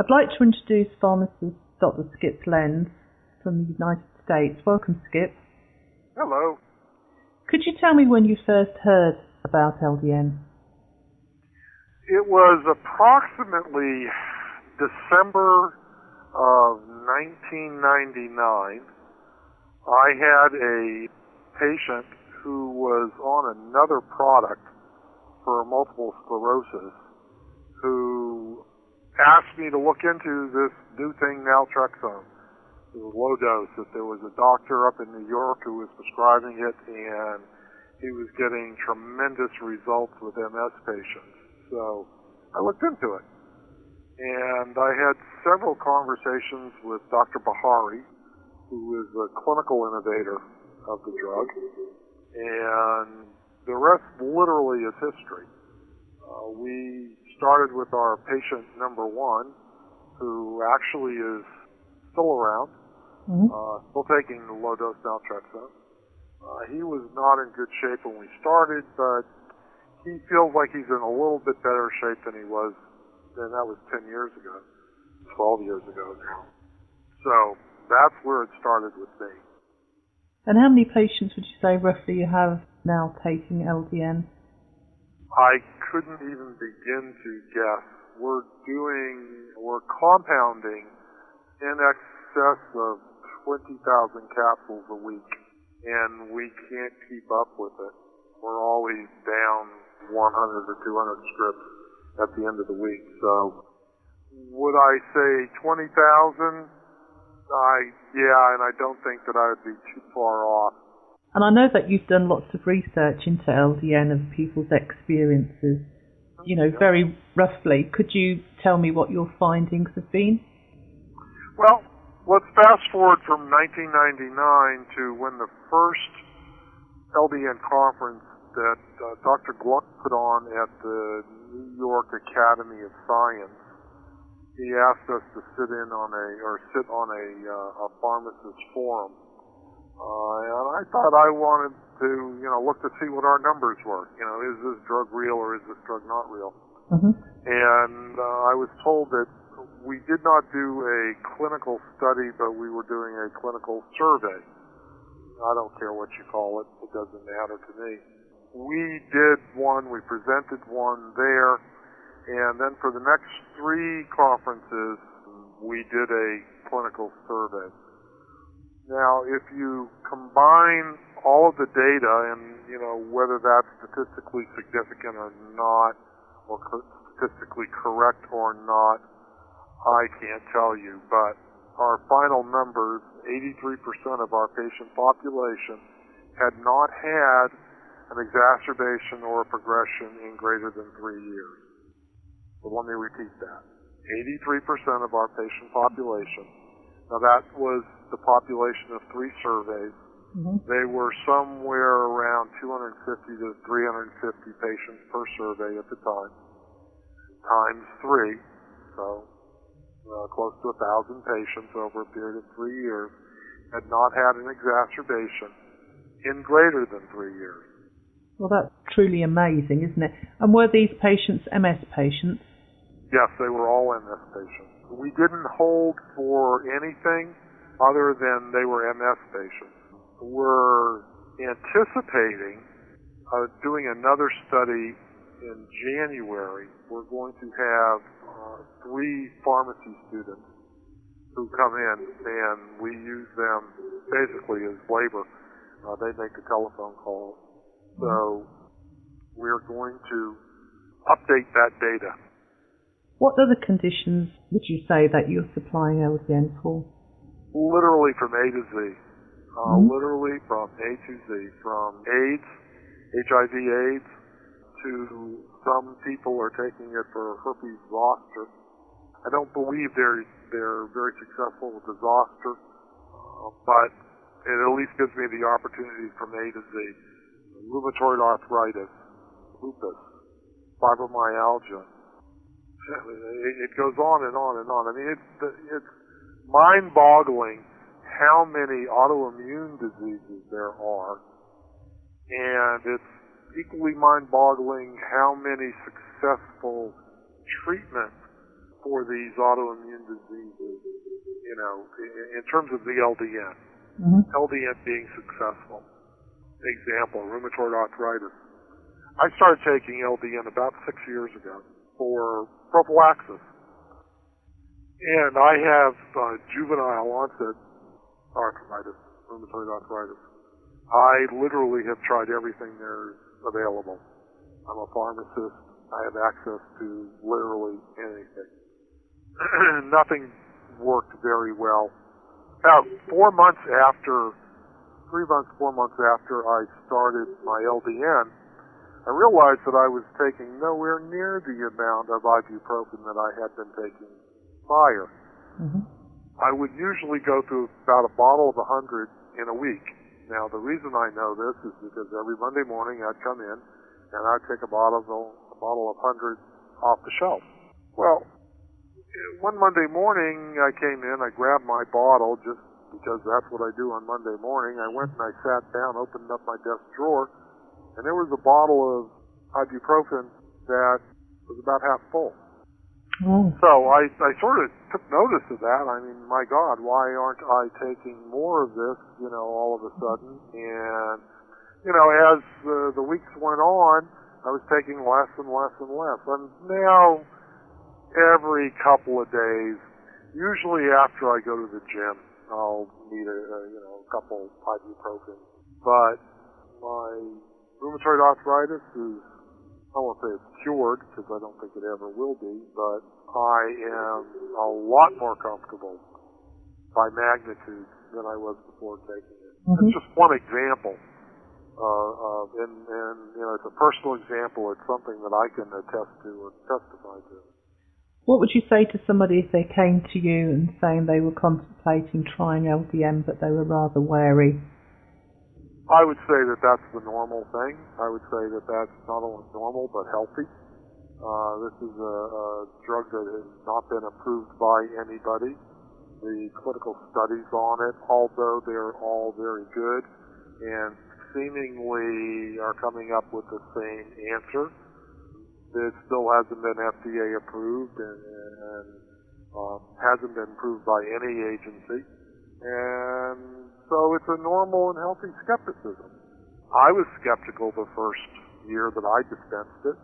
I'd like to introduce pharmacist Dr. Skip Lenz from the United States. Welcome, Skip. Hello. Could you tell me when you first heard about LDN? It was approximately December of 1999. I had a patient who was on another product for multiple sclerosis who asked me to look into this new thing, naltrexone. It was low dose. That there was a doctor up in New York who was prescribing it, and he was getting tremendous results with MS patients. So I looked into it, and I had several conversations with Dr. Bihari, who is a clinical innovator of the drug, and the rest literally is history. Uh, we started with our patient number one, who actually is still around, Mm-hmm. uh, still taking the low dose naltrexone. Uh, he was not in good shape when we started, but he feels like he's in a little bit better shape than he was, and that was 10 years ago, 12 years ago now. So that's where it started with me. And how many patients would you say roughly you have now taking LDN? I couldn't even begin to guess. We're doing, we're compounding in excess of 20,000 capsules a week, and we can't keep up with it. We're always down 100 or 200 scripts at the end of the week. So, would I say 20,000? I, yeah, and I don't think that I would be too far off. And I know that you've done lots of research into LDN of people's experiences. You know, very roughly, could you tell me what your findings have been? Well, let's fast forward from 1999 to when the first LDN conference that uh, Dr. Gluck put on at the New York Academy of Science. He asked us to sit in on a or sit on a, uh, a pharmacist forum, and I thought I wanted to you know look to see what our numbers were. You know, is this drug real or is this drug not real? Mm-hmm. And uh, I was told that we did not do a clinical study, but we were doing a clinical survey. I don't care what you call it, it doesn't matter to me. We did one, we presented one there, and then for the next three conferences, we did a clinical survey. Now, if you combine all of the data and, you know, whether that's statistically significant or not, or statistically correct or not, I can't tell you, but our final numbers, 83% of our patient population had not had an exacerbation or a progression in greater than three years. So let me repeat that. 83% of our patient population. Now that was the population of three surveys. Mm-hmm. They were somewhere around 250 to 350 patients per survey at the time, times three. So uh, close to a thousand patients over a period of three years had not had an exacerbation in greater than three years. Well, that's truly amazing, isn't it? And were these patients MS patients? Yes, they were all MS patients. We didn't hold for anything other than they were MS patients. We're anticipating uh, doing another study in January. We're going to have uh, three pharmacy students who come in, and we use them basically as labor. Uh, they make the telephone calls. So we're going to update that data. What other conditions would you say that you're supplying LDN for? Literally from A to Z. Uh, Mhm. Literally from A to Z. From AIDS, HIV AIDS, to some people are taking it for herpes zoster. I don't believe they're they're very successful with zoster, uh, but it at least gives me the opportunity from A to Z. Rheumatoid arthritis, lupus, fibromyalgia. It goes on and on and on. I mean, it's it's mind-boggling how many autoimmune diseases there are, and it's equally mind-boggling how many successful treatments for these autoimmune diseases, you know, in, terms of the LDN. Mm-hmm. LDN being successful. Example, rheumatoid arthritis. I started taking LDN about six years ago for prophylaxis. And I have uh, juvenile onset arthritis, rheumatoid arthritis. I literally have tried everything there's available. I'm a pharmacist. I have access to literally anything. Nothing worked very well. About four months after, three months, four months after I started my LDN, I realized that I was taking nowhere near the amount of ibuprofen that I had been taking prior. Mm-hmm. I would usually go through about a bottle of a hundred in a week. Now, the reason I know this is because every Monday morning I'd come in and I'd take a bottle of a bottle of hundred off the shelf. Well, one Monday morning I came in, I grabbed my bottle just because that's what I do on Monday morning. I went and I sat down, opened up my desk drawer, and there was a bottle of ibuprofen that was about half full. Mm. So I, I sort of took notice of that. I mean, my God, why aren't I taking more of this, you know, all of a sudden? And, you know, as uh, the weeks went on, I was taking less and less and less. And now, every couple of days, usually after I go to the gym, I'll need a, a you know, a couple ibuprofen. But my rheumatoid arthritis is I won't say it's cured because I don't think it ever will be, but I am a lot more comfortable by magnitude than I was before taking it. Mm-hmm. It's just one example. Uh, uh, and, and, you know, it's a personal example. It's something that I can attest to and testify to. What would you say to somebody if they came to you and saying they were contemplating trying LDN but they were rather wary? I would say that that's the normal thing. I would say that that's not only normal but healthy. Uh, this is a, a drug that has not been approved by anybody. The clinical studies on it, although they're all very good and seemingly are coming up with the same answer, it still hasn't been FDA approved and, and um, hasn't been approved by any agency. And so it's a normal and healthy skepticism. I was skeptical the first year that I dispensed it.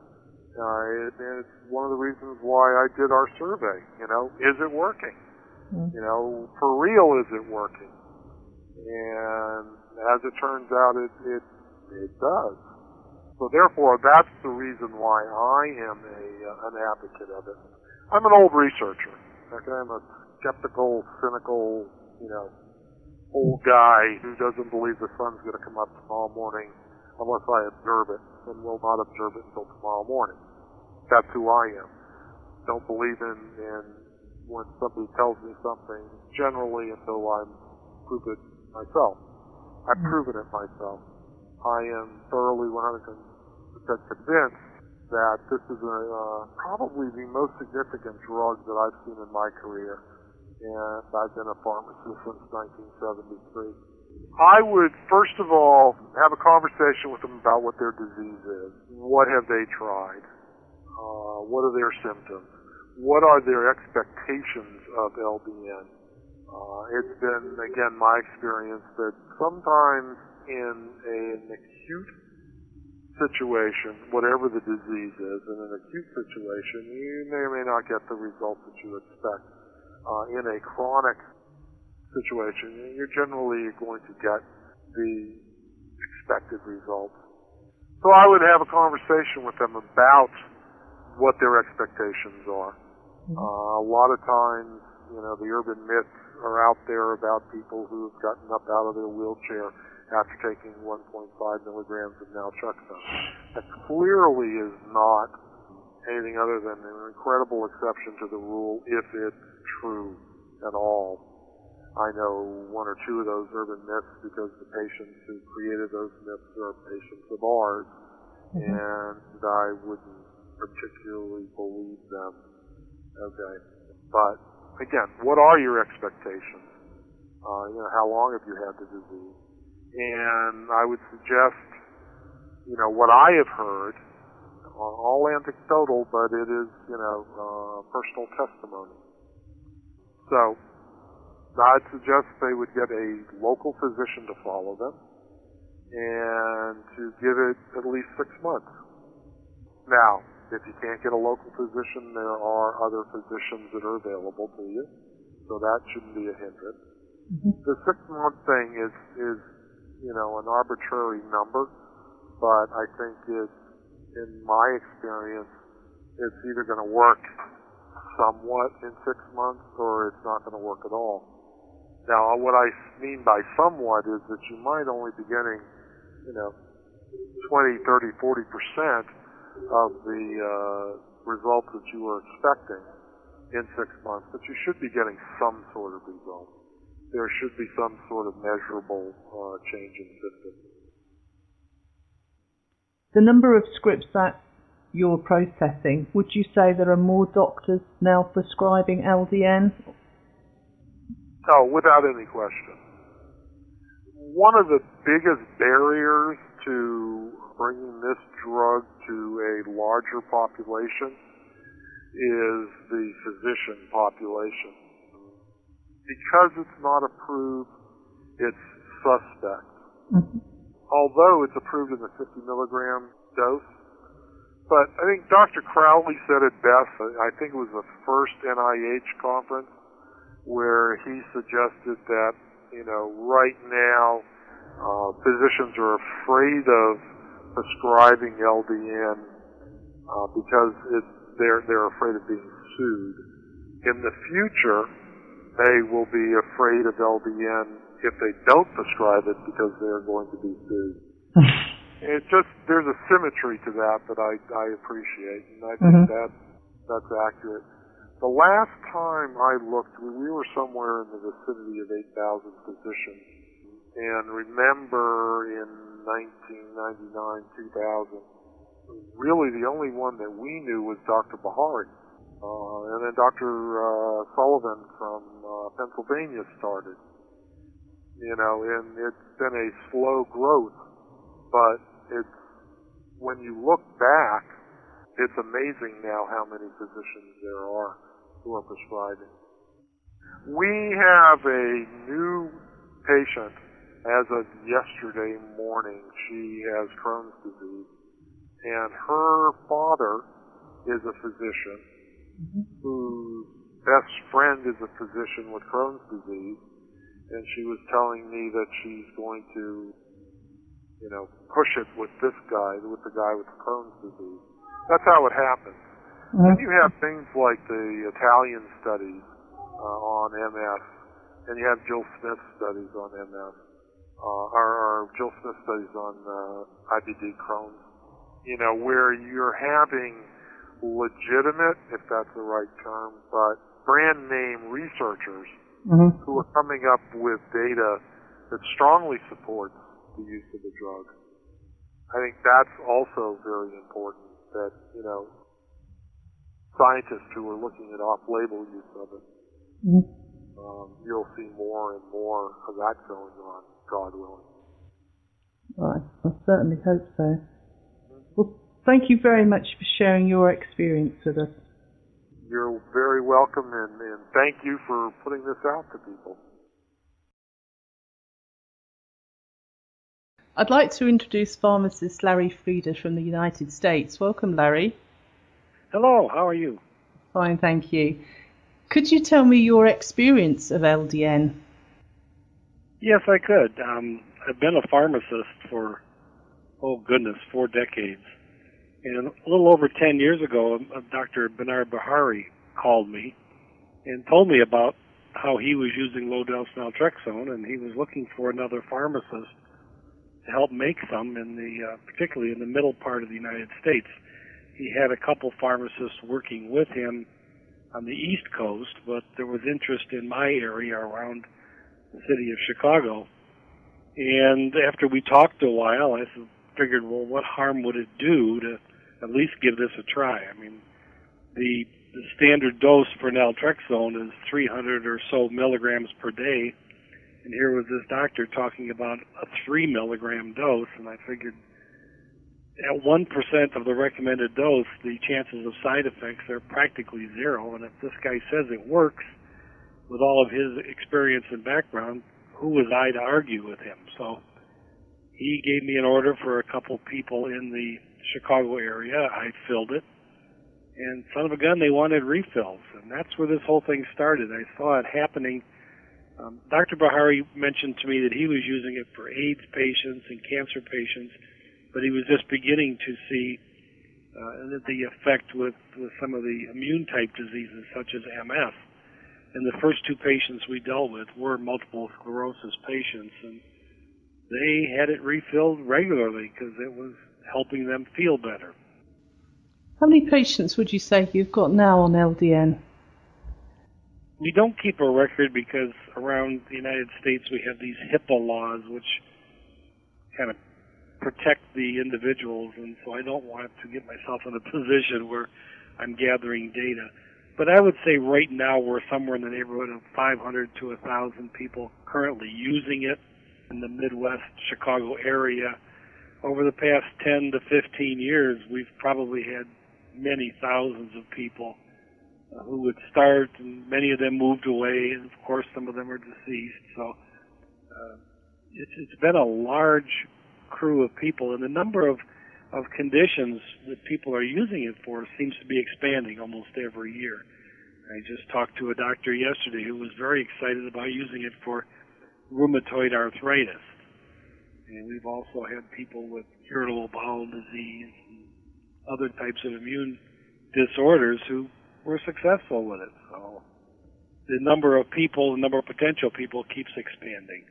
Uh, and it's one of the reasons why I did our survey. You know, is it working? Mm-hmm. You know, for real, is it working? And as it turns out, it it it does. So therefore, that's the reason why I am a uh, an advocate of it. I'm an old researcher. Okay, I'm a skeptical, cynical, you know, old guy who doesn't believe the sun's going to come up tomorrow morning unless I observe it and will not observe it until tomorrow morning. That's who I am. Don't believe in, in when somebody tells me something generally until I'm prove it myself. I've mm-hmm. proven it myself. I am thoroughly 100% convinced that this is a, uh, probably the most significant drug that I've seen in my career and I've been a pharmacist since 1973. I would first of all have a conversation with them about what their disease is. What have they tried? Uh, what are their symptoms? What are their expectations of LDN? Uh, it's been, again, my experience that sometimes in a, an acute situation, whatever the disease is, in an acute situation, you may or may not get the results that you expect uh, in a chronic situation, you're generally going to get the expected results. So I would have a conversation with them about what their expectations are. Mm-hmm. Uh, a lot of times, you know, the urban myths are out there about people who have gotten up out of their wheelchair after taking 1.5 milligrams of naltrexone. That clearly is not anything other than an incredible exception to the rule if it's true at all. I know one or two of those urban myths because the patients who created those myths are patients of ours, mm-hmm. and I wouldn't particularly believe them. Okay. But again, what are your expectations? Uh, you know, how long have you had the disease? And I would suggest, you know, what I have heard all anecdotal, but it is, you know, uh, personal testimony. So, I'd suggest they would get a local physician to follow them and to give it at least six months. Now, if you can't get a local physician, there are other physicians that are available to you, so that shouldn't be a hindrance. Mm-hmm. The six month thing is, is, you know, an arbitrary number, but I think it's in my experience, it's either going to work somewhat in six months or it's not going to work at all. Now, what I mean by somewhat is that you might only be getting, you know, 20, 30, 40 percent of the uh, results that you were expecting in six months, but you should be getting some sort of result. There should be some sort of measurable uh, change in symptoms the number of scripts that you're processing, would you say there are more doctors now prescribing LDN? Oh, without any question. One of the biggest barriers to bringing this drug to a larger population is the physician population. Because it's not approved, it's suspect. Mm-hmm although it's approved in the 50 milligram dose. But I think Dr. Crowley said it best. I think it was the first NIH conference where he suggested that, you know, right now uh, physicians are afraid of prescribing LDN uh, because it, they're they're afraid of being sued. In the future, they will be afraid of LDN if they don't prescribe it because they're going to be sued. it's just there's a symmetry to that that I I appreciate, and I think mm-hmm. that that's accurate. The last time I looked, we were somewhere in the vicinity of 8,000 physicians, and remember in 1999, 2000, really the only one that we knew was Dr. Bihari. Uh, and then Dr. Uh, Sullivan from uh, Pennsylvania started you know, and it's been a slow growth, but it's, when you look back, it's amazing now how many physicians there are who are prescribing. We have a new patient as of yesterday morning. She has Crohn's disease, and her father is a physician mm-hmm. whose best friend is a physician with Crohn's disease and she was telling me that she's going to, you know, push it with this guy, with the guy with Crohn's disease. That's how it happens. Mm-hmm. Then you have things like the Italian studies uh, on MS, and you have Jill Smith studies on MS, uh, or, or Jill Smith studies on uh, IBD Crohn's. You know, where you're having legitimate, if that's the right term, but brand name researchers mm-hmm. who are coming up with data that strongly supports the use of the drug. I think that's also very important that, you know, scientists who are looking at off-label use of it, mm-hmm. um, you'll see more and more of that going on, God willing. Right, I certainly hope so. Well, thank you very much for sharing your experience with us. You're very welcome, and, and thank you for putting this out to people. I'd like to introduce pharmacist Larry Frieders from the United States. Welcome, Larry. Hello, how are you? Fine, thank you. Could you tell me your experience of LDN? Yes, I could. Um, I've been a pharmacist for, oh goodness, four decades. And a little over 10 years ago, Dr. Bernard Bihari called me and told me about how he was using low dose naltrexone and he was looking for another pharmacist help make some in the, uh, particularly in the middle part of the United States. he had a couple pharmacists working with him on the East Coast, but there was interest in my area around the city of Chicago. And after we talked a while, I figured, well, what harm would it do to at least give this a try? I mean, the, the standard dose for naltrexone is 300 or so milligrams per day, and here was this doctor talking about a three milligram dose, and I figured at 1% of the recommended dose, the chances of side effects are practically zero. And if this guy says it works with all of his experience and background, who was I to argue with him? So he gave me an order for a couple people in the Chicago area. I filled it. And son of a gun, they wanted refills. And that's where this whole thing started. I saw it happening. Um, Dr. Bihari mentioned to me that he was using it for AIDS patients and cancer patients but he was just beginning to see uh, the effect with, with some of the immune type diseases such as MS. And the first two patients we dealt with were multiple sclerosis patients, and they had it refilled regularly because it was helping them feel better. How many patients would you say you've got now on LDN? We don't keep a record because around the United States we have these HIPAA laws which kind of protect the individuals, and so I don't want to get myself in a position where I'm gathering data. But I would say right now we're somewhere in the neighborhood of 500 to 1,000 people currently using it in the Midwest Chicago area. Over the past 10 to 15 years, we've probably had many thousands of people who would start, and many of them moved away, and of course some of them are deceased. So uh, it's, it's been a large crew of people, and the number of of conditions that people are using it for seems to be expanding almost every year. I just talked to a doctor yesterday who was very excited about using it for rheumatoid arthritis. And we've also had people with irritable bowel disease and other types of immune disorders who were successful with it. So the number of people, the number of potential people keeps expanding.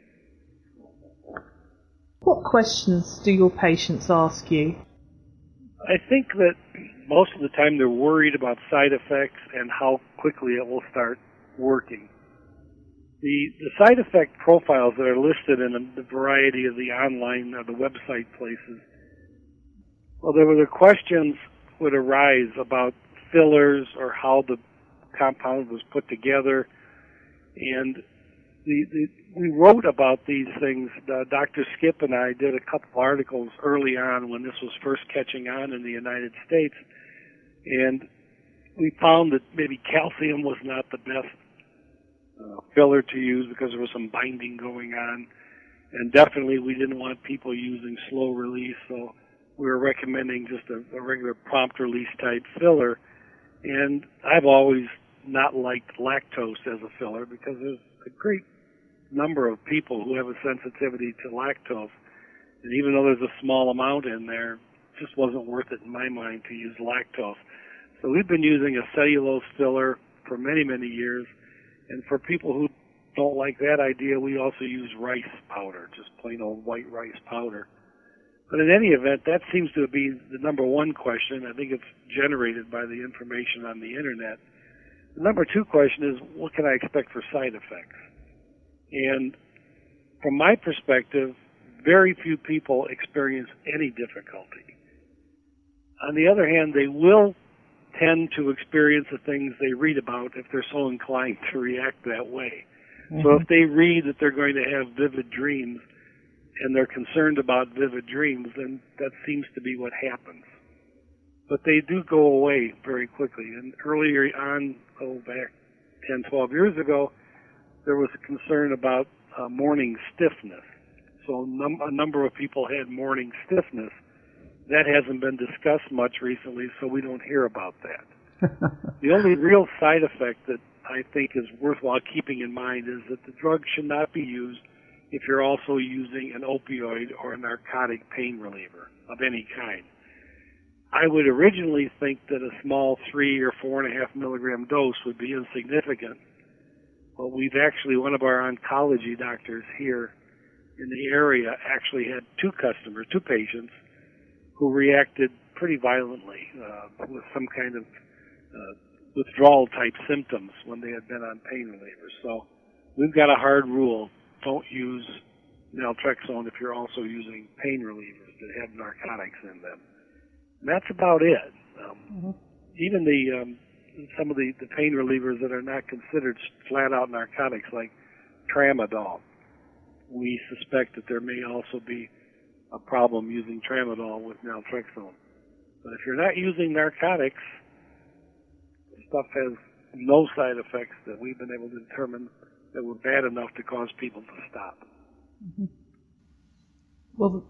What questions do your patients ask you? I think that most of the time they're worried about side effects and how quickly it will start working. The, the side effect profiles that are listed in the variety of the online or the website places, well, there were the questions would arise about fillers or how the compound was put together, and the, the, we wrote about these things. Uh, Dr. Skip and I did a couple articles early on when this was first catching on in the United States, and we found that maybe calcium was not the best uh, filler to use because there was some binding going on, and definitely we didn't want people using slow release, so we were recommending just a, a regular prompt release type filler. And I've always not liked lactose as a filler because there's a great number of people who have a sensitivity to lactose. And even though there's a small amount in there, it just wasn't worth it in my mind to use lactose. So we've been using a cellulose filler for many, many years. And for people who don't like that idea, we also use rice powder, just plain old white rice powder. But in any event, that seems to be the number one question. I think it's generated by the information on the internet. The number two question is, what can I expect for side effects? And from my perspective, very few people experience any difficulty. On the other hand, they will tend to experience the things they read about if they're so inclined to react that way. Mm-hmm. So if they read that they're going to have vivid dreams and they're concerned about vivid dreams, then that seems to be what happens. But they do go away very quickly. And earlier on, oh, back 10, 12 years ago, there was a concern about uh, morning stiffness. So num- a number of people had morning stiffness. That hasn't been discussed much recently, so we don't hear about that. the only real side effect that I think is worthwhile keeping in mind is that the drug should not be used if you're also using an opioid or a narcotic pain reliever of any kind. I would originally think that a small three or four and a half milligram dose would be insignificant but we've actually, one of our oncology doctors here in the area actually had two customers, two patients, who reacted pretty violently uh, with some kind of uh, withdrawal type symptoms when they had been on pain relievers. So we've got a hard rule: don't use naltrexone if you're also using pain relievers that have narcotics in them. And that's about it. Um, mm-hmm. Even the um, some of the, the pain relievers that are not considered flat out narcotics, like tramadol, we suspect that there may also be a problem using tramadol with naltrexone. But if you're not using narcotics, stuff has no side effects that we've been able to determine that were bad enough to cause people to stop. Mm-hmm. Well,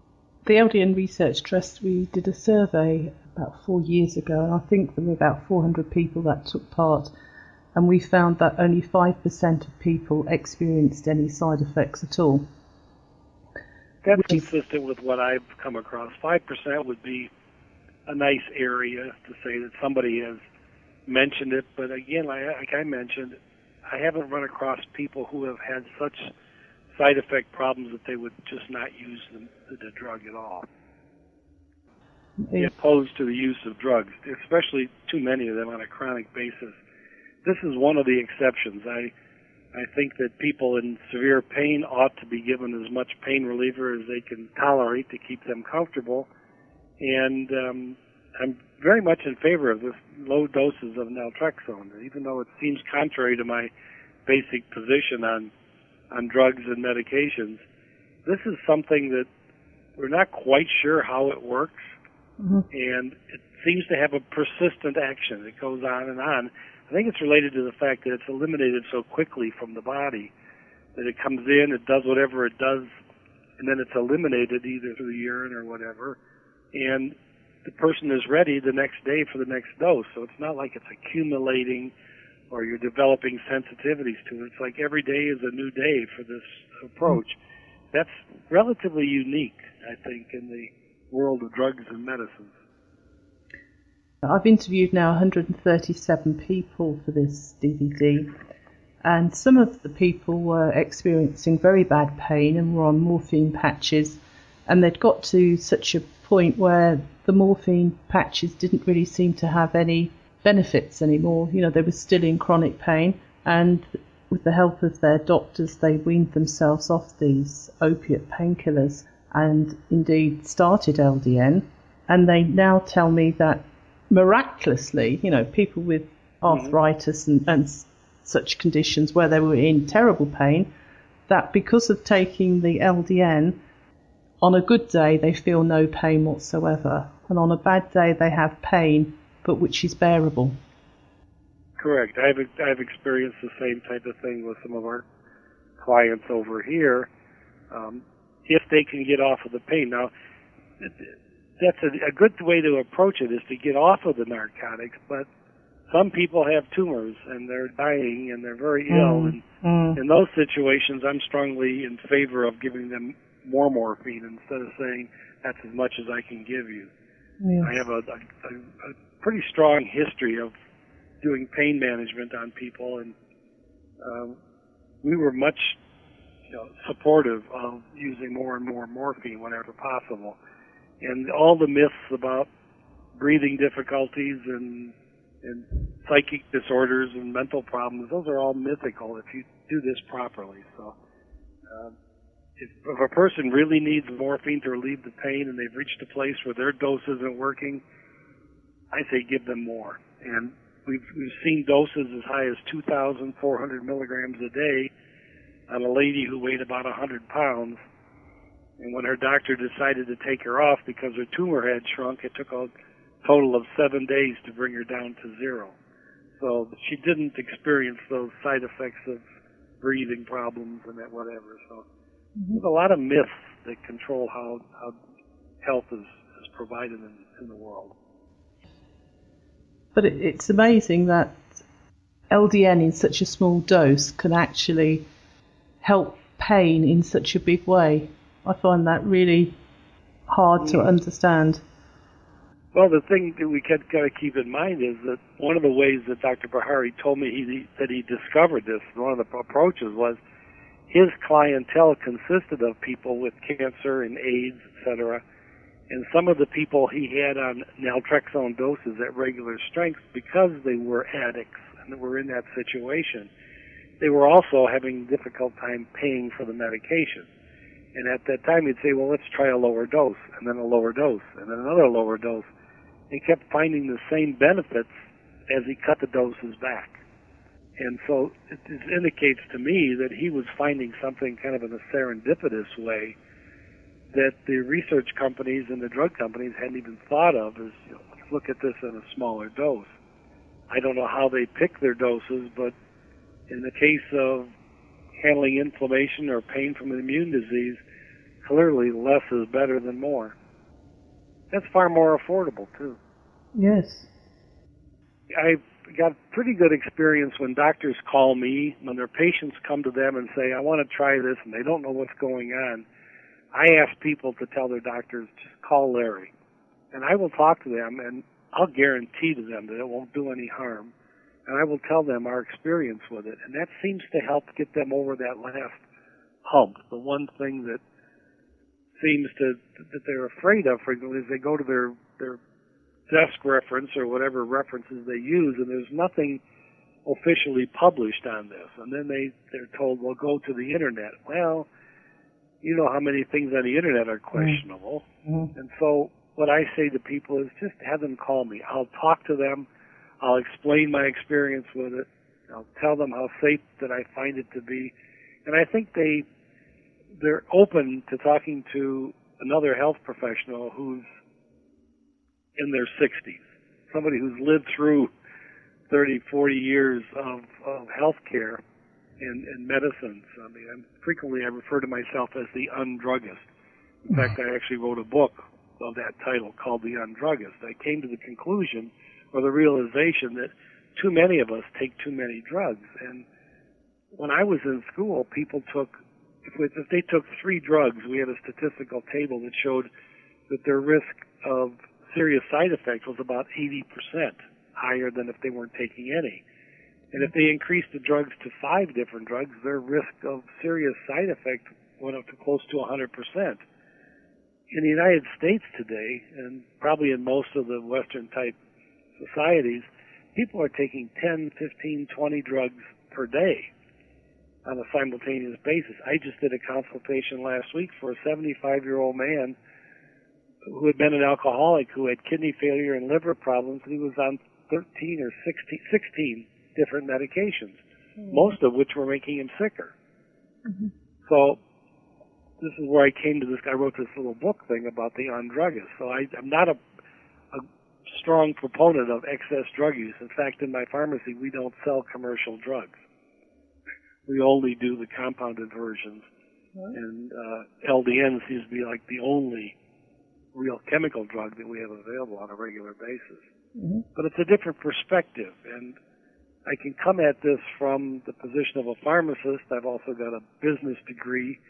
the LDN Research Trust, we did a survey about four years ago, and I think there were about 400 people that took part, and we found that only 5% of people experienced any side effects at all. That's consistent with what I've come across. 5% would be a nice area to say that somebody has mentioned it, but again, like I mentioned, I haven't run across people who have had such side effect problems that they would just not use the, the drug at all. Yeah. Opposed to the use of drugs, especially too many of them on a chronic basis. This is one of the exceptions. I I think that people in severe pain ought to be given as much pain reliever as they can tolerate to keep them comfortable. And um, I'm very much in favor of this low doses of naltrexone, even though it seems contrary to my basic position on on drugs and medications. This is something that we're not quite sure how it works, mm-hmm. and it seems to have a persistent action. It goes on and on. I think it's related to the fact that it's eliminated so quickly from the body that it comes in, it does whatever it does, and then it's eliminated either through the urine or whatever, and the person is ready the next day for the next dose. So it's not like it's accumulating or you're developing sensitivities to it. It's like every day is a new day for this approach. That's relatively unique, I think, in the world of drugs and medicines. I've interviewed now 137 people for this DVD, and some of the people were experiencing very bad pain and were on morphine patches, and they'd got to such a point where the morphine patches didn't really seem to have any benefits anymore. You know, they were still in chronic pain, and with the help of their doctors, they weaned themselves off these opiate painkillers and indeed started LDN. And they now tell me that miraculously, you know, people with arthritis and, and such conditions where they were in terrible pain, that because of taking the LDN, on a good day they feel no pain whatsoever, and on a bad day they have pain but which is bearable. Correct. I've I've experienced the same type of thing with some of our clients over here. Um, if they can get off of the pain, now that's a, a good way to approach it is to get off of the narcotics. But some people have tumors and they're dying and they're very mm. ill, and mm. in those situations, I'm strongly in favor of giving them more morphine instead of saying that's as much as I can give you. Yes. I have a, a, a, pretty strong history of doing pain management on people, and um, we were much you know, supportive of using more and more morphine whenever possible. And all the myths about breathing difficulties and and psychic disorders and mental problems, those are all mythical if you do this properly. So, uh, if, a person really needs morphine to relieve the pain and they've reached a place where their dose isn't working, I say give them more. And we've, we've seen doses as high as 2,400 milligrams a day on a lady who weighed about 100 pounds. And when her doctor decided to take her off because her tumor had shrunk, it took a total of seven days to bring her down to zero. So she didn't experience those side effects of breathing problems and that whatever. So. There's a lot of myths that control how, how health is, is provided in, in the world. But it, it's amazing that LDN in such a small dose can actually help pain in such a big way. I find that really hard to mm. understand. Well, the thing that we got to keep in mind is that one of the ways that Dr. Bihari told me he, that he discovered this, one of the approaches was his clientele consisted of people with cancer and AIDS, etc., And some of the people he had on naltrexone doses at regular strength because they were addicts and were in that situation, they were also having difficult time paying for the medication. And at that time, he'd say, well, let's try a lower dose, and then a lower dose, and then another lower dose. He kept finding the same benefits as he cut the doses back. And so it indicates to me that he was finding something kind of in a serendipitous way that the research companies and the drug companies hadn't even thought of as, you know, let's look at this in a smaller dose. I don't know how they pick their doses, but in the case of handling inflammation or pain from an immune disease, clearly less is better than more. That's far more affordable too. Yes. I got pretty good experience when doctors call me, when their patients come to them and say, I want to try this and they don't know what's going on. I ask people to tell their doctors, just call Larry. And I will talk to them and I'll guarantee to them that it won't do any harm. And I will tell them our experience with it. And that seems to help get them over that last hump. The one thing that seems to, that they're afraid of frequently is they go to their, their desk reference or whatever references they use and there's nothing officially published on this. And then they, they're told, well, go to the internet. Well, you know how many things on the internet are questionable. Mm-hmm. And so what I say to people is just have them call me. I'll talk to them. I'll explain my experience with it. I'll tell them how safe that I find it to be. And I think they, they're open to talking to another health professional who's in their 60s, somebody who's lived through 30, 40 years of, of health care and, and medicines. I mean, I'm, frequently I refer to myself as the undruggist. In hmm. fact, I actually wrote a book of that title called The Undruggist. I came to the conclusion or the realization that too many of us take too many drugs. And when I was in school, people took, if, if they took three drugs, we had a statistical table that showed that their risk of serious side effects was about 80% higher than if they weren't taking any. And if they increased the drugs to five different drugs, their risk of serious side effect went up to close to 100%. In the United States today, and probably in most of the Western type societies, people are taking 10, 15, 20 drugs per day on a simultaneous basis. I just did a consultation last week for a 75 year old man who had been an alcoholic who had kidney failure and liver problems, and he was on 13 or 16, 16 different medications, mm-hmm. most of which were making him sicker. Mm-hmm. So this is where I came to this. I wrote this little book thing about the undruggist. So I, I'm not a, a strong proponent of excess drug use. In fact, in my pharmacy, we don't sell commercial drugs. We only do the compounded versions. And uh, LDN seems to be like the only real chemical drug that we have available on a regular basis. Mm-hmm. But it's a different perspective, and I can come at this from the position of a pharmacist. I've also got a business degree,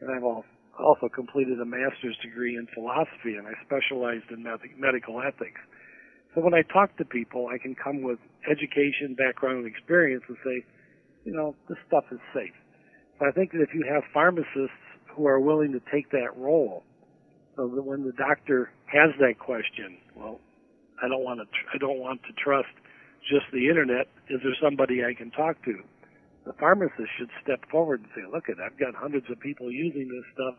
and I've also completed a master's degree in philosophy, and I specialized in medical ethics. So when I talk to people, I can come with education, background, and experience and say, you know, this stuff is safe. So I think that if you have pharmacists who are willing to take that role, so that when the doctor has that question, well, I don't want to, tr- I don't want to trust just the internet. Is there somebody I can talk to? The pharmacist should step forward and say, look, it, I've got hundreds of people using this stuff,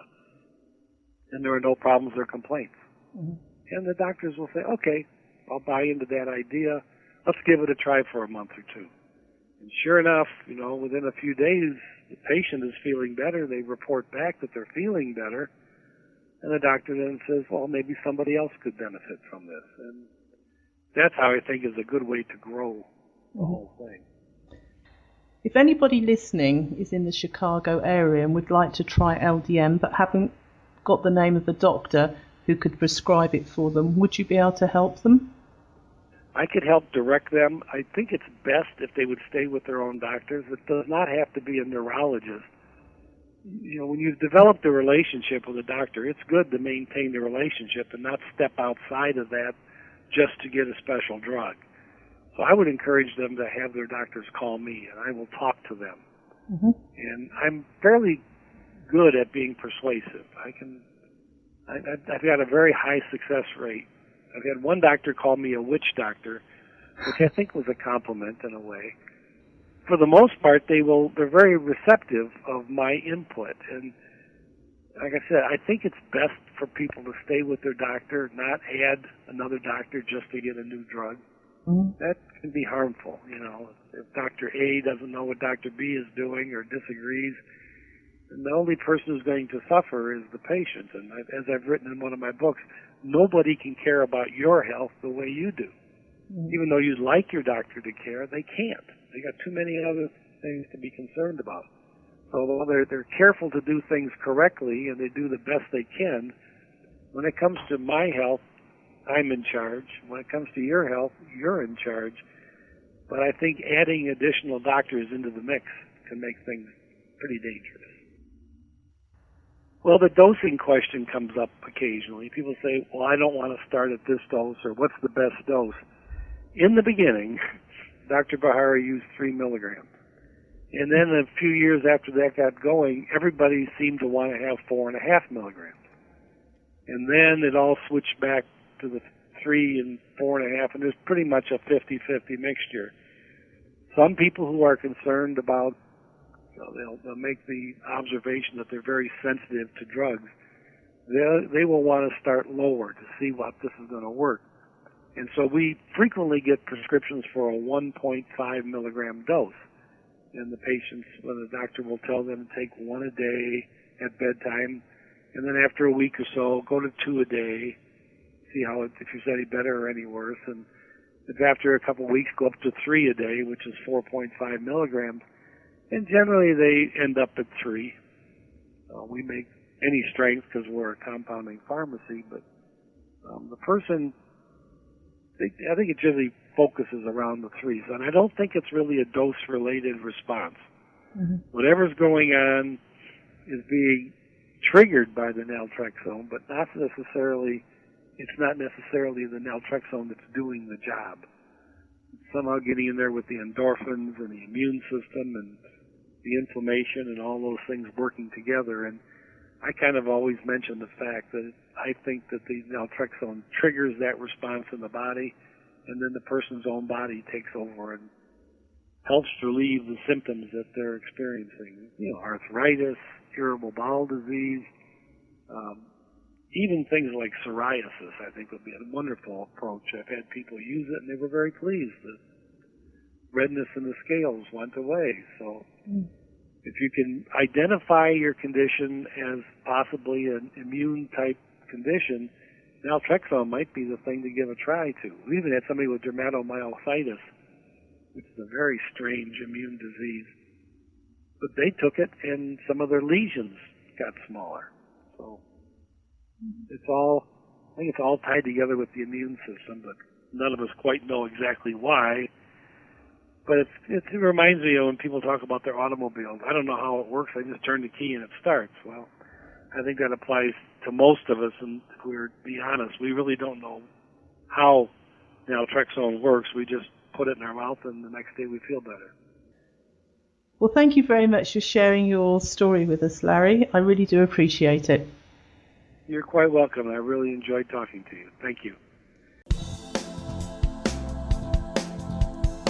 and there are no problems or complaints. Mm-hmm. And the doctors will say, okay, I'll buy into that idea. Let's give it a try for a month or two. And sure enough, you know, within a few days, the patient is feeling better. They report back that they're feeling better and the doctor then says, well, maybe somebody else could benefit from this. And that's how I think is a good way to grow the mm-hmm. whole thing. If anybody listening is in the Chicago area and would like to try LDN but haven't got the name of a doctor who could prescribe it for them, would you be able to help them? I could help direct them. I think it's best if they would stay with their own doctors. It does not have to be a neurologist you know, when you've developed a relationship with a doctor, it's good to maintain the relationship and not step outside of that just to get a special drug. So I would encourage them to have their doctors call me and I will talk to them. Mm-hmm. And I'm fairly good at being persuasive. I can I, I've got a very high success rate. I've had one doctor call me a witch doctor, which I think was a compliment in a way. For the most part, they will, they're very receptive of my input. And like I said, I think it's best for people to stay with their doctor, not add another doctor just to get a new drug. Mm-hmm. That can be harmful, you know. If Dr. A doesn't know what Dr. B is doing or disagrees, and the only person who's going to suffer is the patient. And as I've written in one of my books, nobody can care about your health the way you do. Mm-hmm. Even though you'd like your doctor to care, they can't. They got too many other things to be concerned about. So although they're, they're careful to do things correctly and they do the best they can, when it comes to my health, I'm in charge. When it comes to your health, you're in charge. But I think adding additional doctors into the mix can make things pretty dangerous. Well, the dosing question comes up occasionally. People say, well, I don't want to start at this dose, or what's the best dose? In the beginning, Dr. Bihari used three milligrams. And then a few years after that got going, everybody seemed to want to have four and a half milligrams. And then it all switched back to the three and four and a half, and there's pretty much a 50-50 mixture. Some people who are concerned about so they'll, they'll make the observation that they're very sensitive to drugs. They will want to start lower to see what this is going to work. And so we frequently get prescriptions for a 1.5 milligram dose. And the patients, when the doctor will tell them to take one a day at bedtime, and then after a week or so, go to two a day, see how it, if it's any better or any worse. And if after a couple of weeks, go up to three a day, which is 4.5 milligrams and generally they end up at three. Uh, we make any strength because we're a compounding pharmacy, but um, the person, I think it generally focuses around the threes, and I don't think it's really a dose-related response. Mm-hmm. Whatever's going on is being triggered by the naltrexone, but not necessarily. It's not necessarily the naltrexone that's doing the job. It's somehow getting in there with the endorphins and the immune system and the inflammation and all those things working together. And I kind of always mention the fact that I think that the naltrexone triggers that response in the body, and then the person's own body takes over and helps relieve the symptoms that they're experiencing. You know, arthritis, irritable bowel disease, um, even things like psoriasis. I think would be a wonderful approach. I've had people use it, and they were very pleased. The redness in the scales went away. So if you can identify your condition as possibly an immune type condition, naltrexone might be the thing to give a try to. We even had somebody with dermatomyositis, which is a very strange immune disease. But they took it and some of their lesions got smaller. So it's all, I think it's all tied together with the immune system, but none of us quite know exactly why. But it's, it's, it reminds me of when people talk about their automobiles. I don't know how it works. I just turn the key and it starts. Well, I think that applies to most of us. And if we're to be honest, we really don't know how naltrexone works. We just put it in our mouth and the next day we feel better. Well, thank you very much for sharing your story with us, Larry. I really do appreciate it. You're quite welcome. I really enjoyed talking to you. Thank you.